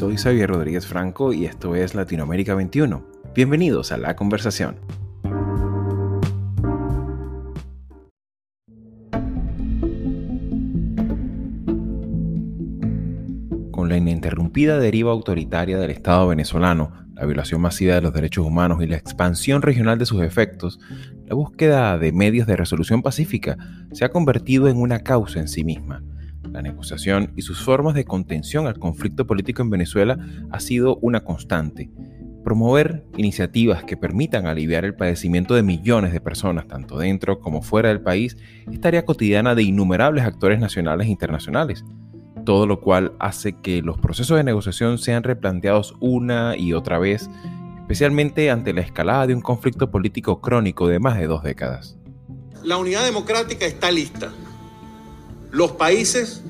soy Xavier Rodríguez Franco y esto es Latinoamérica 21. Bienvenidos a la conversación. Con la ininterrumpida deriva autoritaria del Estado venezolano, la violación masiva de los derechos humanos y la expansión regional de sus efectos, la búsqueda de medios de resolución pacífica se ha convertido en una causa en sí misma la negociación y sus formas de contención al conflicto político en Venezuela ha sido una constante. Promover iniciativas que permitan aliviar el padecimiento de millones de personas, tanto dentro como fuera del país, es tarea cotidiana de innumerables actores nacionales e internacionales, todo lo cual hace que los procesos de negociación sean replanteados una y otra vez, especialmente ante la escalada de un conflicto político crónico de más de dos décadas. La unidad democrática está lista. Los países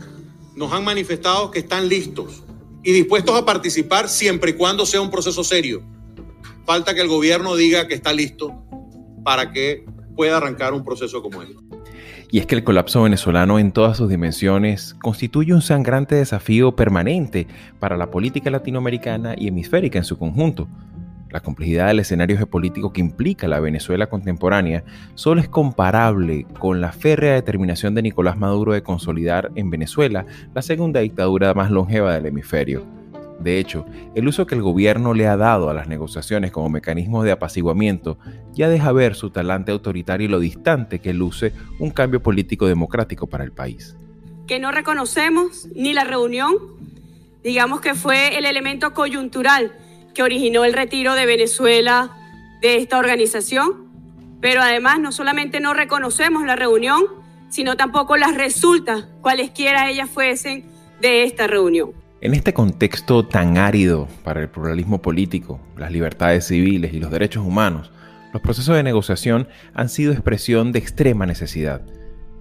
nos han manifestado que están listos y dispuestos a participar siempre y cuando sea un proceso serio. Falta que el gobierno diga que está listo para que pueda arrancar un proceso como este. Y es que el colapso venezolano en todas sus dimensiones constituye un sangrante desafío permanente para la política latinoamericana y hemisférica en su conjunto. La complejidad del escenario geopolítico que implica la Venezuela contemporánea solo es comparable con la férrea determinación de Nicolás Maduro de consolidar en Venezuela la segunda dictadura más longeva del hemisferio. De hecho, el uso que el gobierno le ha dado a las negociaciones como mecanismo de apaciguamiento ya deja ver su talante autoritario y lo distante que luce un cambio político democrático para el país. Que no reconocemos ni la reunión, digamos que fue el elemento coyuntural que originó el retiro de Venezuela de esta organización, pero además no solamente no reconocemos la reunión, sino tampoco las resultas, cualesquiera ellas fuesen, de esta reunión. En este contexto tan árido para el pluralismo político, las libertades civiles y los derechos humanos, los procesos de negociación han sido expresión de extrema necesidad.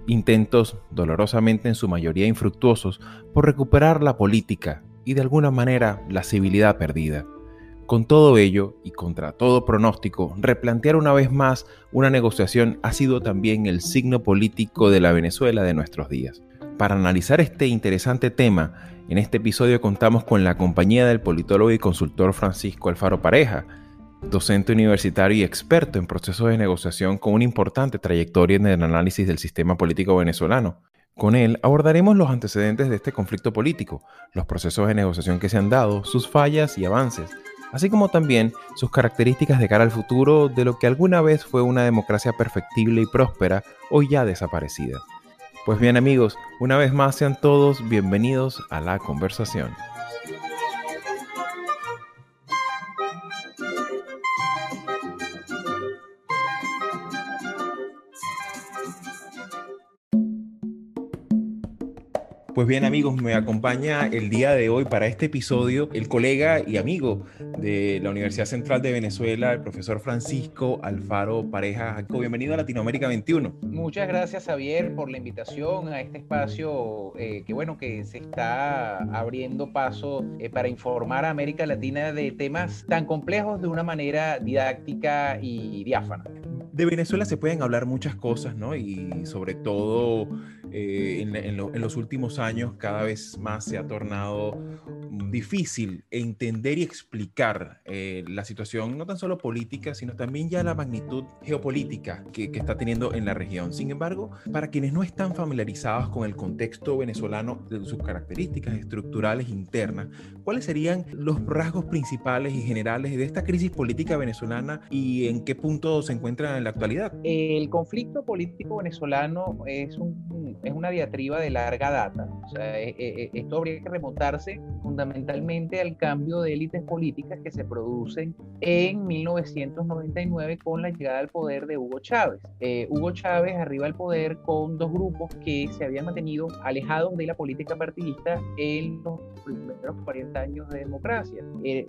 Intentos, dolorosamente en su mayoría infructuosos, por recuperar la política y de alguna manera la civilidad perdida. Con todo ello y contra todo pronóstico, replantear una vez más una negociación ha sido también el signo político de la Venezuela de nuestros días. Para analizar este interesante tema, en este episodio contamos con la compañía del politólogo y consultor Francisco Alfaro Pareja, docente universitario y experto en procesos de negociación con una importante trayectoria en el análisis del sistema político venezolano. Con él abordaremos los antecedentes de este conflicto político, los procesos de negociación que se han dado, sus fallas y avances, así como también sus características de cara al futuro de lo que alguna vez fue una democracia perfectible y próspera, hoy ya desaparecida. Pues bien amigos, una vez más sean todos bienvenidos a la conversación. Pues bien amigos, me acompaña el día de hoy para este episodio el colega y amigo de la Universidad Central de Venezuela, el profesor Francisco Alfaro Pareja. Bienvenido a Latinoamérica 21. Muchas gracias Javier por la invitación a este espacio eh, que bueno que se está abriendo paso eh, para informar a América Latina de temas tan complejos de una manera didáctica y diáfana. De Venezuela se pueden hablar muchas cosas, ¿no? Y sobre todo eh, en, los últimos años cada vez más se ha tornado difícil entender y explicar eh, la situación, no tan solo política, sino también ya la magnitud geopolítica que, está teniendo en la región. Sin embargo, para quienes no están familiarizados con el contexto venezolano, de sus características estructurales internas, ¿cuáles serían los rasgos principales y generales de esta crisis política venezolana y en qué punto se encuentra en la actualidad? El conflicto político venezolano es un es una diatriba de larga data. O sea, eh, eh, eh, esto habría que remontarse fundamentalmente al cambio de élites políticas que se producen en 1999 con la llegada al poder de Hugo Chávez. Hugo Chávez arriba al poder con dos grupos que se habían mantenido alejados de la política partidista en los primeros 40 años de democracia.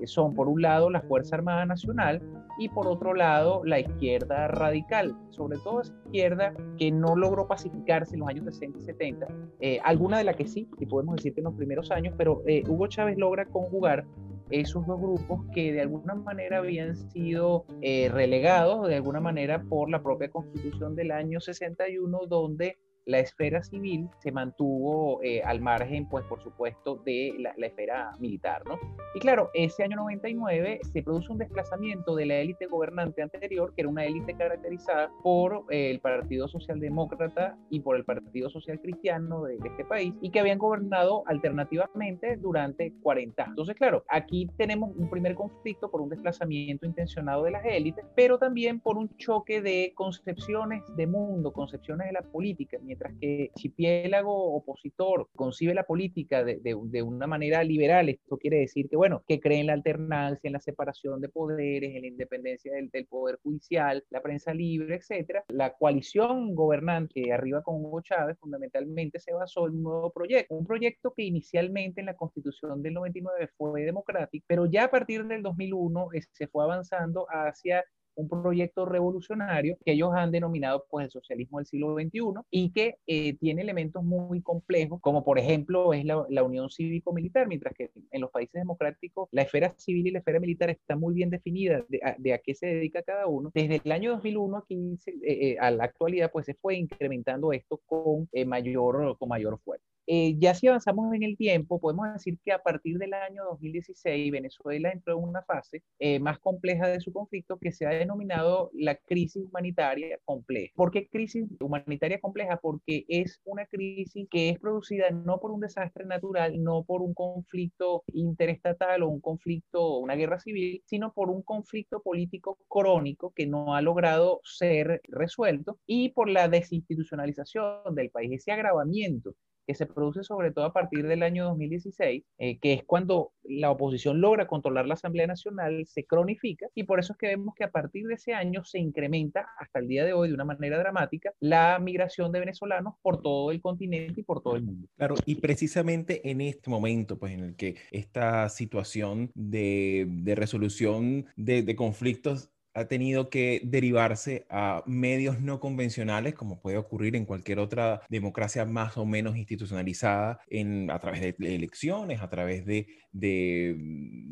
son, por un lado, la Fuerza Armada Nacional y por otro lado, la izquierda radical, sobre todo esa izquierda que no logró pacificarse en los años 60 y 70, eh, alguna de la que sí, y podemos decir que en los primeros años, pero eh, Hugo Chávez logra conjugar esos dos grupos que de alguna manera habían sido eh, relegados de alguna manera por la propia constitución del año 61, donde la esfera civil se mantuvo eh, al margen, pues por supuesto, de la, esfera militar, ¿no? Y claro, ese año 99 se produce un desplazamiento de la élite gobernante anterior, que era una élite caracterizada por eh, el Partido Socialdemócrata y por el Partido Social Cristiano de, de este país, y que habían gobernado alternativamente durante 40 años. Entonces, claro, aquí tenemos un primer conflicto por un desplazamiento intencionado de las élites, pero también por un choque de concepciones de mundo, concepciones de la política, mientras que el archipiélago opositor concibe la política de, de, una manera liberal, esto quiere decir que, bueno, que cree en la alternancia, en la separación de poderes, en la independencia del, del poder judicial, la prensa libre, etcétera. La coalición gobernante arriba con Hugo Chávez fundamentalmente se basó en un nuevo proyecto, un proyecto que inicialmente en la constitución del 99 fue democrático, pero ya a partir del 2001 se fue avanzando hacia un proyecto revolucionario que ellos han denominado pues el socialismo del siglo XXI y que eh, tiene elementos muy complejos, como por ejemplo es la, la unión cívico-militar, mientras que en los países democráticos la esfera civil y la esfera militar está muy bien definida de a, de a qué se dedica cada uno. Desde el año 2001 a, 15, eh, eh, a la actualidad pues se fue incrementando esto con, eh, mayor, con mayor fuerza. Eh, ya si avanzamos en el tiempo, podemos decir que a partir del año 2016 Venezuela entró en una fase eh, más compleja de su conflicto que se ha denominado la crisis humanitaria compleja. ¿Por qué crisis humanitaria compleja? Porque es una crisis que es producida no por un desastre natural, no por un conflicto interestatal o un conflicto, una guerra civil, sino por un conflicto político crónico que no ha logrado ser resuelto y por la desinstitucionalización del país, ese agravamiento que se produce sobre todo a partir del año 2016, eh, que es cuando la oposición logra controlar la Asamblea Nacional, se cronifica y por eso es que vemos que a partir de ese año se incrementa hasta el día de hoy de una manera dramática la migración de venezolanos por todo el continente y por todo el mundo. Claro, y precisamente en este momento, pues en el que esta situación de, resolución de conflictos ha tenido que derivarse a medios no convencionales, como puede ocurrir en cualquier otra democracia más o menos institucionalizada, en, a través de elecciones, a través de, de,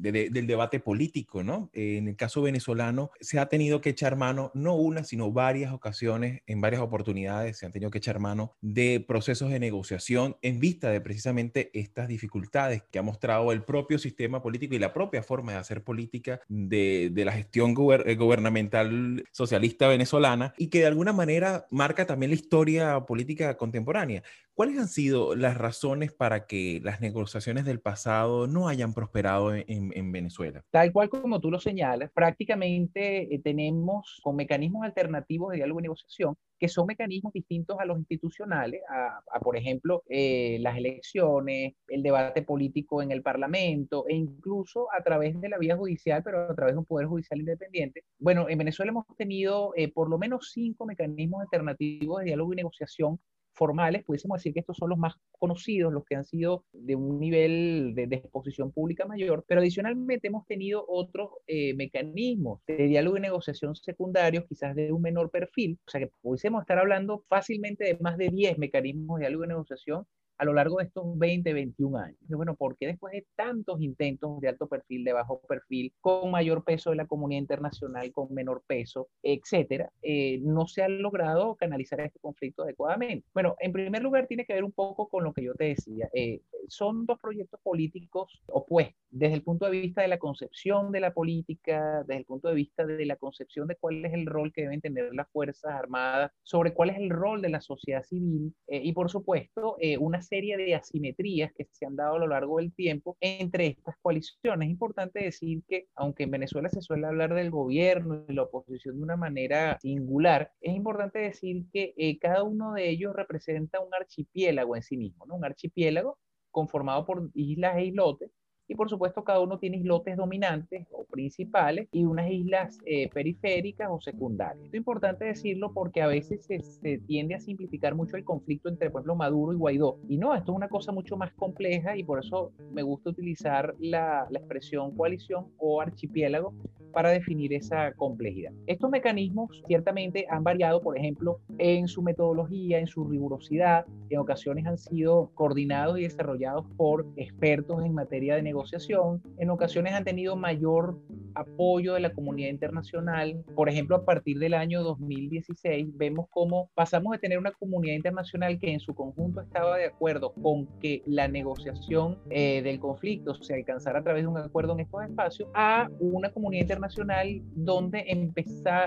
de, del debate político, ¿no? En el caso venezolano se ha tenido que echar mano, no una, sino varias ocasiones, en varias oportunidades, se han tenido que echar mano de procesos de negociación en vista de precisamente estas dificultades que ha mostrado el propio sistema político y la propia forma de hacer política de, de la gestión gubernamental gubernamental socialista venezolana y que de alguna manera marca también la historia política contemporánea. ¿Cuáles han sido las razones para que las negociaciones del pasado no hayan prosperado en, en Venezuela? Tal cual como tú lo señalas, prácticamente eh, tenemos con mecanismos alternativos de diálogo y negociación que son mecanismos distintos a los institucionales, a por ejemplo eh, las elecciones, el debate político en el Parlamento e incluso a través de la vía judicial, pero a través de un poder judicial independiente. Bueno, en Venezuela hemos tenido eh, por lo menos cinco mecanismos alternativos de diálogo y negociación formales, pudiésemos decir que estos son los más conocidos, los que han sido de un nivel de, exposición pública mayor, pero adicionalmente hemos tenido otros eh, mecanismos de diálogo y negociación secundarios, quizás de un menor perfil, o sea que pudiésemos estar hablando fácilmente de más de 10 mecanismos de diálogo y negociación a lo largo de estos 20, 21 años. Bueno, ¿por qué después de tantos intentos de alto perfil, de bajo perfil, con mayor peso de la comunidad internacional, con menor peso, etcétera, eh, no se ha logrado canalizar este conflicto adecuadamente? Bueno, en primer lugar, tiene que ver un poco con lo que yo te decía. Eh, son dos proyectos políticos opuestos desde el punto de vista de la concepción de la política, desde el punto de vista de la concepción de cuál es el rol que deben tener las Fuerzas Armadas, sobre cuál es el rol de la sociedad civil eh, y, por supuesto, eh, una serie de asimetrías que se han dado a lo largo del tiempo entre estas coaliciones. Es importante decir que, aunque en Venezuela se suele hablar del gobierno y la oposición de una manera singular, es importante decir que eh, cada uno de ellos representa un archipiélago en sí mismo, ¿no? un archipiélago conformado por islas e islotes y por supuesto, cada uno tiene islotes dominantes o principales y unas islas eh, periféricas o secundarias. Esto es importante decirlo porque a veces se, tiende a simplificar mucho el conflicto entre, por ejemplo, Maduro y Guaidó. Y no, esto es una cosa mucho más compleja y por eso me gusta utilizar la expresión coalición o archipiélago para definir esa complejidad. Estos mecanismos ciertamente han variado, por ejemplo, en su metodología, en su rigurosidad. En ocasiones han sido coordinados y desarrollados por expertos en materia de negociación. En ocasiones han tenido mayor apoyo de la comunidad internacional. Por ejemplo, a partir del año 2016 vemos cómo pasamos de tener una comunidad internacional que en su conjunto estaba de acuerdo con que la negociación eh, del conflicto se alcanzara a través de un acuerdo en estos espacios a una comunidad internacional donde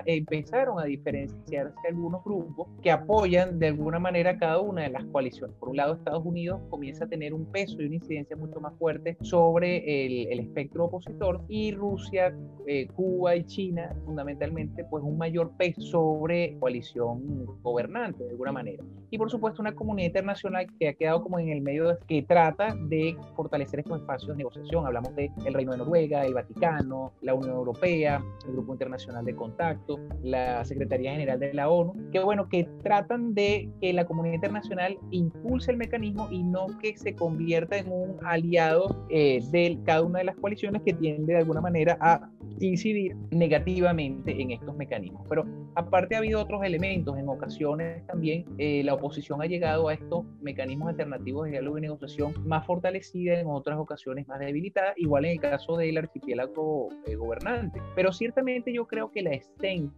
empezaron a diferenciarse algunos grupos que apoyan de alguna manera cada una de las coaliciones. Por un lado, Estados Unidos comienza a tener un peso y una incidencia mucho más fuerte sobre el, espectro opositor y Rusia, eh, Cuba y China fundamentalmente pues un mayor peso sobre coalición gobernante de alguna manera. Y por supuesto una comunidad internacional que ha quedado como en el medio que trata de fortalecer estos espacios de negociación. Hablamos del el Reino de Noruega, el Vaticano, la Unión Europea, el Grupo Internacional de Contacto, la Secretaría General de la ONU, que bueno, que tratan de que la comunidad internacional impulse el mecanismo y no que se convierta en un aliado eh, de cada una de las coaliciones que tiende de alguna manera a incidir negativamente en estos mecanismos. Pero aparte ha habido otros elementos. En ocasiones también eh, la oposición ha llegado a estos mecanismos alternativos de diálogo y negociación más fortalecida, en otras ocasiones más debilitada, igual en el caso del archipiélago eh, gobernante. Pero ciertamente yo creo que la esencia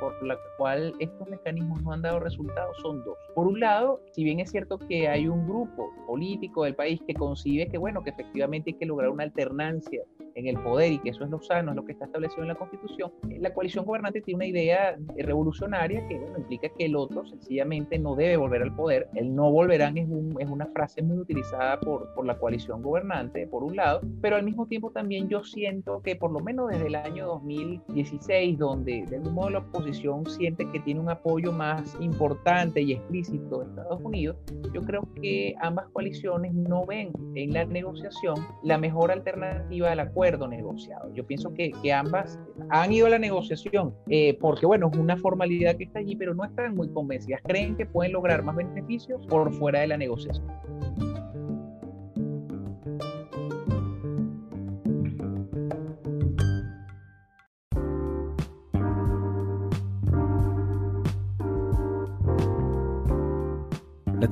por la cual estos mecanismos no han dado resultados son dos. Por un lado, si bien es cierto que hay un grupo político del país que concibe que, bueno, que efectivamente hay que lograr una alternancia en el poder y que eso es lo sano, es lo que está establecido en la Constitución, la coalición gobernante tiene una idea revolucionaria que bueno, implica que el otro sencillamente no debe volver al poder. El no volverán es, es una frase muy utilizada por, por la coalición gobernante, por un lado, pero al mismo tiempo también yo siento que por lo menos desde el año 2016, donde de algún modo la oposición siente que tiene un apoyo más importante y explícito de Estados Unidos, yo creo que ambas coaliciones no ven en la negociación la mejor alternativa al acuerdo negociado. Yo pienso que, que ambas han ido a la negociación eh, porque, bueno, es una formalidad que está allí, pero no están muy convencidas. Creen que pueden lograr más beneficios por fuera de la negociación.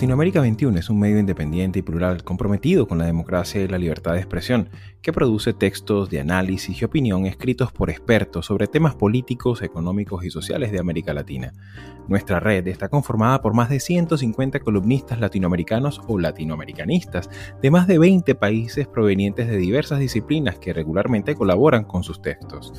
Latinoamérica 21 es un medio independiente y plural comprometido con la democracia y la libertad de expresión, que produce textos de análisis y opinión escritos por expertos sobre temas políticos, económicos y sociales de América Latina. Nuestra red está conformada por más de 150 columnistas latinoamericanos o latinoamericanistas de más de 20 países provenientes de diversas disciplinas que regularmente colaboran con sus textos.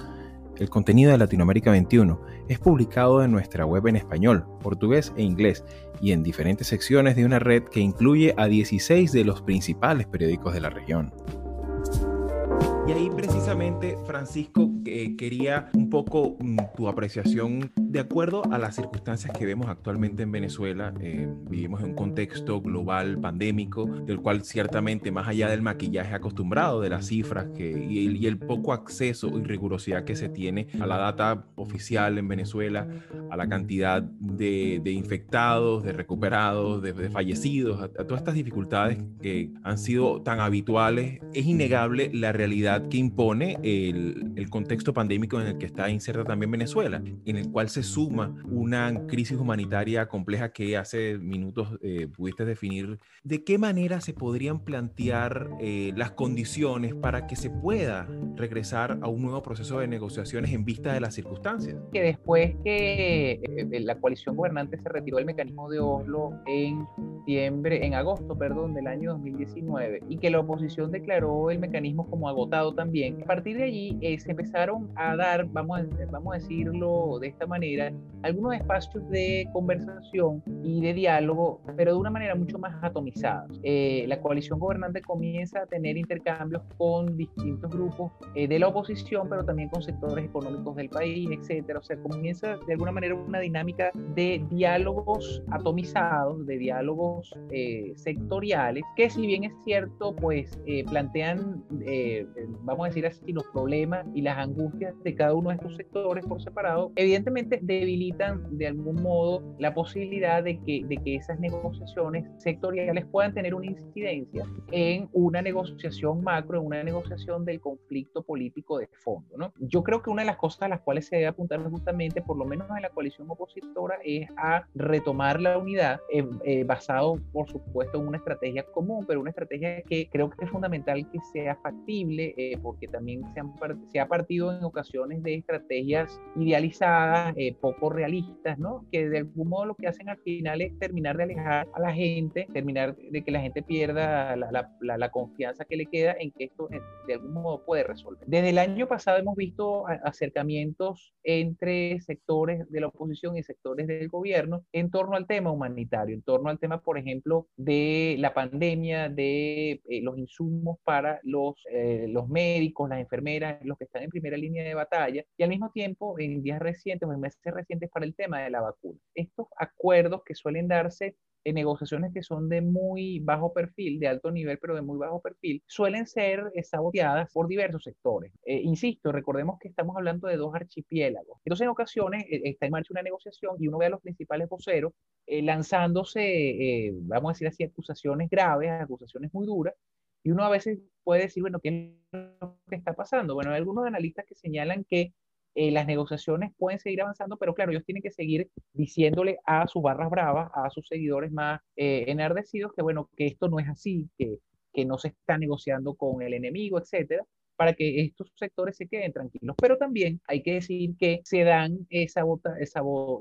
El contenido de Latinoamérica 21 es publicado en nuestra web en español, portugués e inglés y en diferentes secciones de una red que incluye a 16 de los principales periódicos de la región. Y ahí precisamente, Francisco, quería un poco mm, tu apreciación de acuerdo a las circunstancias que vemos actualmente en Venezuela. Eh, vivimos en un contexto global pandémico, del cual ciertamente, más allá del maquillaje acostumbrado de las cifras que, y, el, poco acceso y rigurosidad que se tiene a la data oficial en Venezuela, a la cantidad de, infectados, de recuperados, de, fallecidos, a todas estas dificultades que han sido tan habituales, es innegable la realidad que impone el, contexto pandémico en el que está inserta también Venezuela, en el cual se suma una crisis humanitaria compleja que hace minutos eh, pudiste definir. ¿De qué manera se podrían plantear eh, las condiciones para que se pueda regresar a un nuevo proceso de negociaciones en vista de las circunstancias? Que después que eh, la coalición gobernante se retiró del mecanismo de Oslo en septiembre, en agosto, perdón, del año 2019 y que la oposición declaró el mecanismo como agotado también. A partir de allí eh, se empezaron a dar, vamos a, vamos a decirlo de esta manera, algunos espacios de conversación y de diálogo, pero de una manera mucho más atomizada. Eh, la coalición gobernante comienza a tener intercambios con distintos grupos eh, de la oposición, pero también con sectores económicos del país, etcétera. O sea, comienza de alguna manera una dinámica de diálogos atomizados, de diálogos sectoriales, que si bien es cierto, pues plantean vamos a decir así, los problemas y las angustias de cada uno de estos sectores por separado, evidentemente debilitan de algún modo la posibilidad de que, de que esas negociaciones sectoriales puedan tener una incidencia en una negociación macro, en una negociación del conflicto político de fondo. ¿no? Yo creo que una de las cosas a las cuales se debe apuntar justamente, por lo menos en la coalición opositora, es a retomar la unidad eh, eh, basado, por supuesto, en una estrategia común, pero una estrategia que creo que es fundamental que sea factible eh, porque también se, han, se, ha partido en ocasiones de estrategias idealizadas, eh, poco realistas, ¿no? Que de algún modo lo que hacen al final es terminar de alejar a la gente, terminar de que la gente pierda la, la, la confianza que le queda en que esto de algún modo puede resolver. Desde el año pasado hemos visto acercamientos entre sectores de la oposición y sectores del gobierno en torno al tema humanitario, en torno al tema, por ejemplo, de la pandemia, de eh, los insumos para los, eh, los médicos, las enfermeras, los que están en primera línea de batalla, y al mismo tiempo en días recientes o en meses recientes para el tema de la vacuna. Estos acuerdos que suelen darse en negociaciones que son de muy bajo perfil, de alto nivel, pero de muy bajo perfil, suelen ser saboteadas por diversos sectores. Eh, insisto, recordemos que estamos hablando de dos archipiélagos. Entonces, en ocasiones eh, está en marcha una negociación y uno ve a los principales voceros eh, lanzándose, vamos a decir así, acusaciones graves, acusaciones muy duras, y uno a veces puede decir, bueno, ¿qué está pasando? Bueno, hay algunos analistas que señalan que eh, las negociaciones pueden seguir avanzando, pero claro, ellos tienen que seguir diciéndole a sus barras bravas, a sus seguidores más eh, enardecidos, que bueno, que esto no es así, que, que no se está negociando con el enemigo, etcétera, para que estos sectores se queden tranquilos. Pero también hay que decir que se dan esa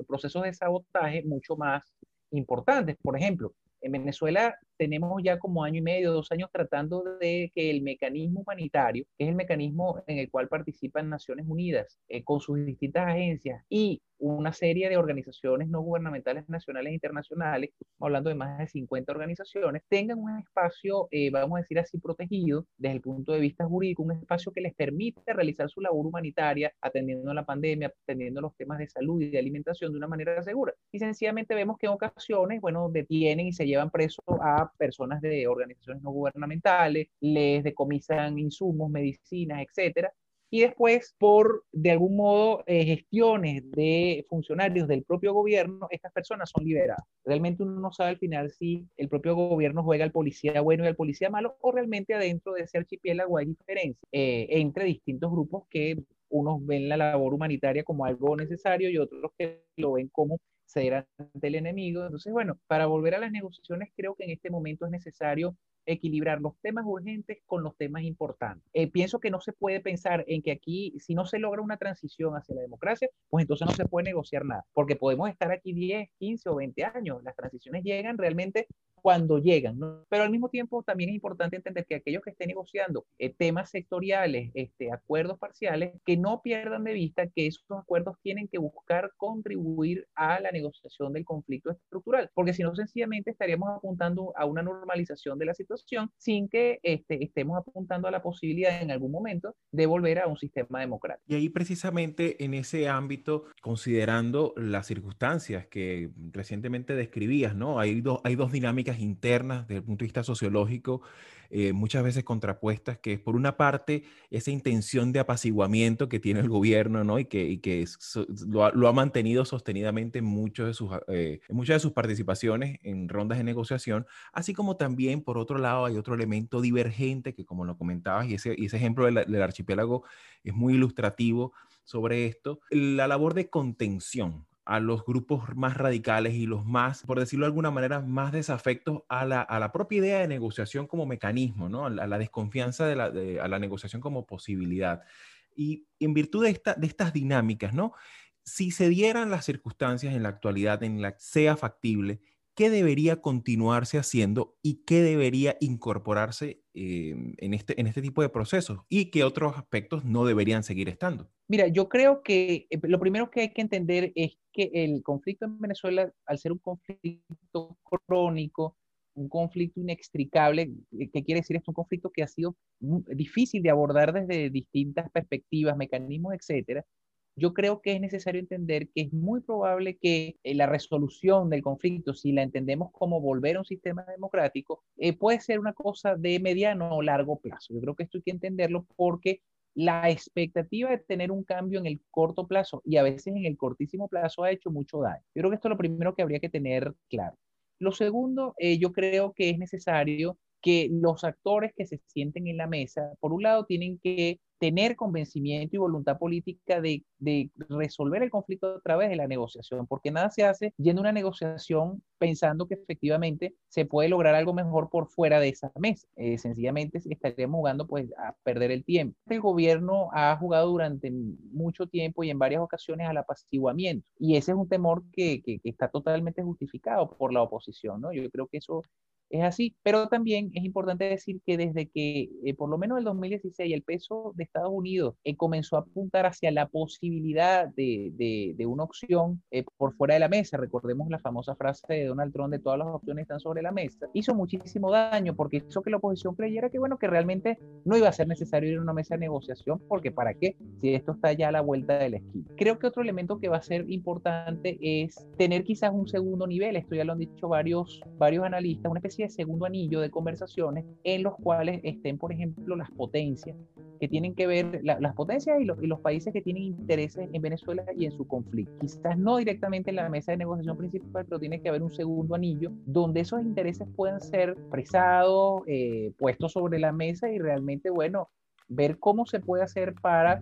procesos de sabotaje mucho más importantes. Por ejemplo, en Venezuela tenemos ya como año y medio, dos años tratando de que el mecanismo humanitario, que es el mecanismo en el cual participan Naciones Unidas eh, con sus distintas agencias y una serie de organizaciones no gubernamentales nacionales e internacionales, hablando de más de 50 organizaciones, tengan un espacio, eh, vamos a decir así, protegido desde el punto de vista jurídico, un espacio que les permite realizar su labor humanitaria, atendiendo la pandemia, atendiendo los temas de salud y de alimentación de una manera segura. Y sencillamente vemos que en ocasiones, bueno, detienen y se llevan presos a personas de organizaciones no gubernamentales, les decomisan insumos, medicinas, etcétera, y después por, de algún modo, eh, gestiones de funcionarios del propio gobierno, estas personas son liberadas. Realmente uno no sabe al final si el propio gobierno juega al policía bueno y al policía malo o realmente adentro de ese archipiélago hay diferencia eh, entre distintos grupos que unos ven la labor humanitaria como algo necesario y otros que lo ven como ceder ante el enemigo. Entonces, bueno, para volver a las negociaciones, creo que en este momento es necesario equilibrar los temas urgentes con los temas importantes. Eh, pienso que no se puede pensar en que aquí, si no se logra una transición hacia la democracia, pues entonces no se puede negociar nada, porque podemos estar aquí 10, 15 o 20 años. Las transiciones llegan realmente cuando llegan, ¿no? Pero al mismo tiempo también es importante entender que aquellos que estén negociando eh, temas sectoriales, este, acuerdos parciales, que no pierdan de vista que esos acuerdos tienen que buscar contribuir a la negociación del conflicto estructural, porque si no, sencillamente estaríamos apuntando a una normalización de la situación sin que este, estemos apuntando a la posibilidad en algún momento de volver a un sistema democrático. Y ahí precisamente en ese ámbito, considerando las circunstancias que recientemente describías, ¿no? Hay, dos hay dos dinámicas internas desde el punto de vista sociológico, eh, muchas veces contrapuestas, que es por una parte esa intención de apaciguamiento que tiene el gobierno, ¿no? Y que, que lo, ha, mantenido sostenidamente en, muchos de sus, eh, en muchas de sus participaciones en rondas de negociación, así como también, por otro lado, hay otro elemento divergente que, como lo comentabas, y ese, y ese ejemplo del archipiélago es muy ilustrativo sobre esto, la labor de contención a los grupos más radicales y los más, por decirlo de alguna manera, más desafectos a la, a la propia idea de negociación como mecanismo, ¿no? a, la, desconfianza de la, de, a la negociación como posibilidad. Y en virtud de, esta, de estas dinámicas, ¿no? si se dieran las circunstancias en la actualidad en la que sea factible, ¿qué debería continuarse haciendo y qué debería incorporarse eh, en, este, en este tipo de procesos y qué otros aspectos no deberían seguir estando? Mira, yo creo que eh, lo primero que hay que entender es que el conflicto en Venezuela, al ser un conflicto crónico, un conflicto inextricable, eh, ¿qué quiere decir? Es un conflicto que ha sido difícil de abordar desde distintas perspectivas, mecanismos, etcétera. Yo creo que es necesario entender que es muy probable que eh, la resolución del conflicto, si la entendemos como volver a un sistema democrático, puede ser una cosa de mediano o largo plazo. Yo creo que esto hay que entenderlo porque la expectativa de tener un cambio en el corto plazo y a veces en el cortísimo plazo ha hecho mucho daño. Yo creo que esto es lo primero que habría que tener claro. Lo segundo, eh, yo creo que es necesario que los actores que se sienten en la mesa, por un lado, tienen que tener convencimiento y voluntad política de, de, resolver el conflicto a través de la negociación, porque nada se hace yendo a una negociación pensando que efectivamente se puede lograr algo mejor por fuera de esa mesa. Eh, sencillamente estaríamos jugando pues a perder el tiempo. El gobierno ha jugado durante mucho tiempo y en varias ocasiones al apaciguamiento y ese es un temor que, que, que está totalmente justificado por la oposición, ¿no? Yo creo que eso es así, pero también es importante decir que desde que eh, por lo menos el 2016 el peso de Estados Unidos eh, comenzó a apuntar hacia la posibilidad de, de, una opción eh, por fuera de la mesa, recordemos la famosa frase de Donald Trump de todas las opciones están sobre la mesa, hizo muchísimo daño porque hizo que la oposición creyera que bueno, que realmente no iba a ser necesario ir a una mesa de negociación porque para qué si esto está ya a la vuelta de la esquina. Creo que otro elemento que va a ser importante es tener quizás un segundo nivel, esto ya lo han dicho varios, varios analistas, una especie de segundo anillo de conversaciones en los cuales estén, por ejemplo, las potencias que tienen que ver, las potencias y y los, países que tienen intereses en Venezuela y en su conflicto. Quizás no directamente en la mesa de negociación principal, pero tiene que haber un segundo anillo donde esos intereses puedan ser expresados, eh, puestos sobre la mesa y realmente, bueno, ver cómo se puede hacer para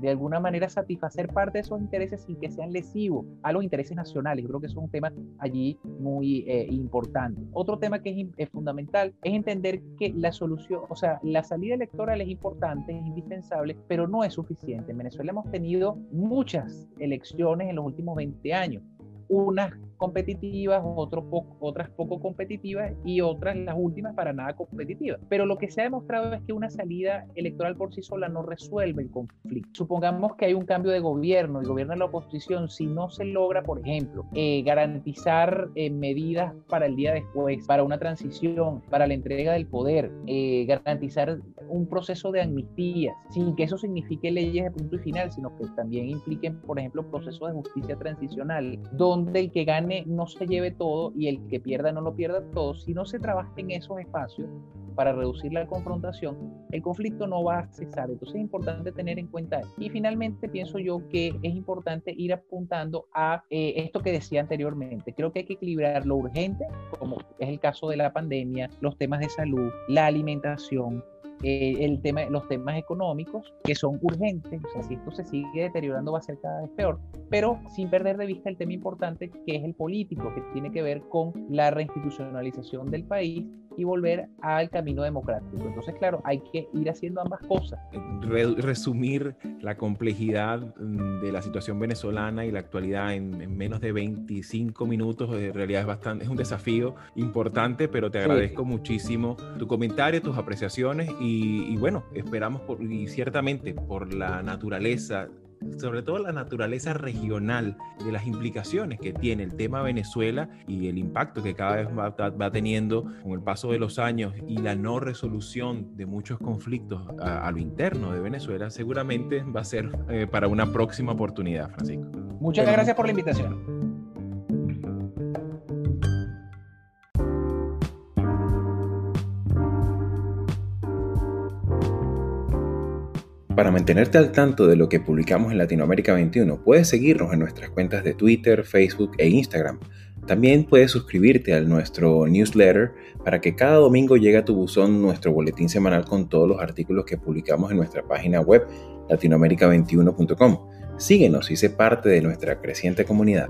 de alguna manera satisfacer parte de esos intereses sin que sean lesivos a los intereses nacionales. Yo creo que eso es un tema allí muy eh, importante. Otro tema que es, fundamental es entender que la solución, o sea, la salida electoral es importante, es indispensable, pero no es suficiente. En Venezuela hemos tenido muchas elecciones en los últimos 20 años unas competitivas, otros otras poco competitivas y otras, las últimas, para nada competitivas. Pero lo que se ha demostrado es que una salida electoral por sí sola no resuelve el conflicto. Supongamos que hay un cambio de gobierno y gobierna la oposición, si no se logra, por ejemplo, eh, garantizar eh, medidas para el día después, para una transición, para la entrega del poder, eh, garantizar un proceso de amnistía, sin que eso signifique leyes de punto y final, sino que también impliquen, por ejemplo, procesos de justicia transicional, donde el que gane no se lleve todo y el que pierda no lo pierda todo. Si no se trabaja en esos espacios para reducir la confrontación, el conflicto no va a cesar. Entonces es importante tener en cuenta. Y finalmente pienso yo que es importante ir apuntando a eh, esto que decía anteriormente. Creo que hay que equilibrar lo urgente, como es el caso de la pandemia, los temas de salud, la alimentación, eh, el tema, los temas económicos que son urgentes, o sea, si esto se sigue deteriorando va a ser cada vez peor, pero sin perder de vista el tema importante que es el político, que tiene que ver con la reinstitucionalización del país y volver al camino democrático. Entonces, claro, hay que ir haciendo ambas cosas. resumir la complejidad mm, de la situación venezolana y la actualidad en, menos de 25 minutos, en realidad es bastante, es un desafío importante, pero te agradezco muchísimo tu comentario, tus apreciaciones y, y bueno, esperamos por, y ciertamente por la naturaleza sobre todo la naturaleza regional de las implicaciones que tiene el tema Venezuela y el impacto que cada vez va, teniendo con el paso de los años y la no resolución de muchos conflictos a, lo interno de Venezuela, seguramente va a ser eh, para una próxima oportunidad, Francisco. Muchas gracias por la invitación. Para mantenerte al tanto de lo que publicamos en Latinoamérica 21, puedes seguirnos en nuestras cuentas de Twitter, Facebook e Instagram. También puedes suscribirte a nuestro newsletter para que cada domingo llegue a tu buzón nuestro boletín semanal con todos los artículos que publicamos en nuestra página web latinoamerica21.com. Síguenos y sé parte de nuestra creciente comunidad.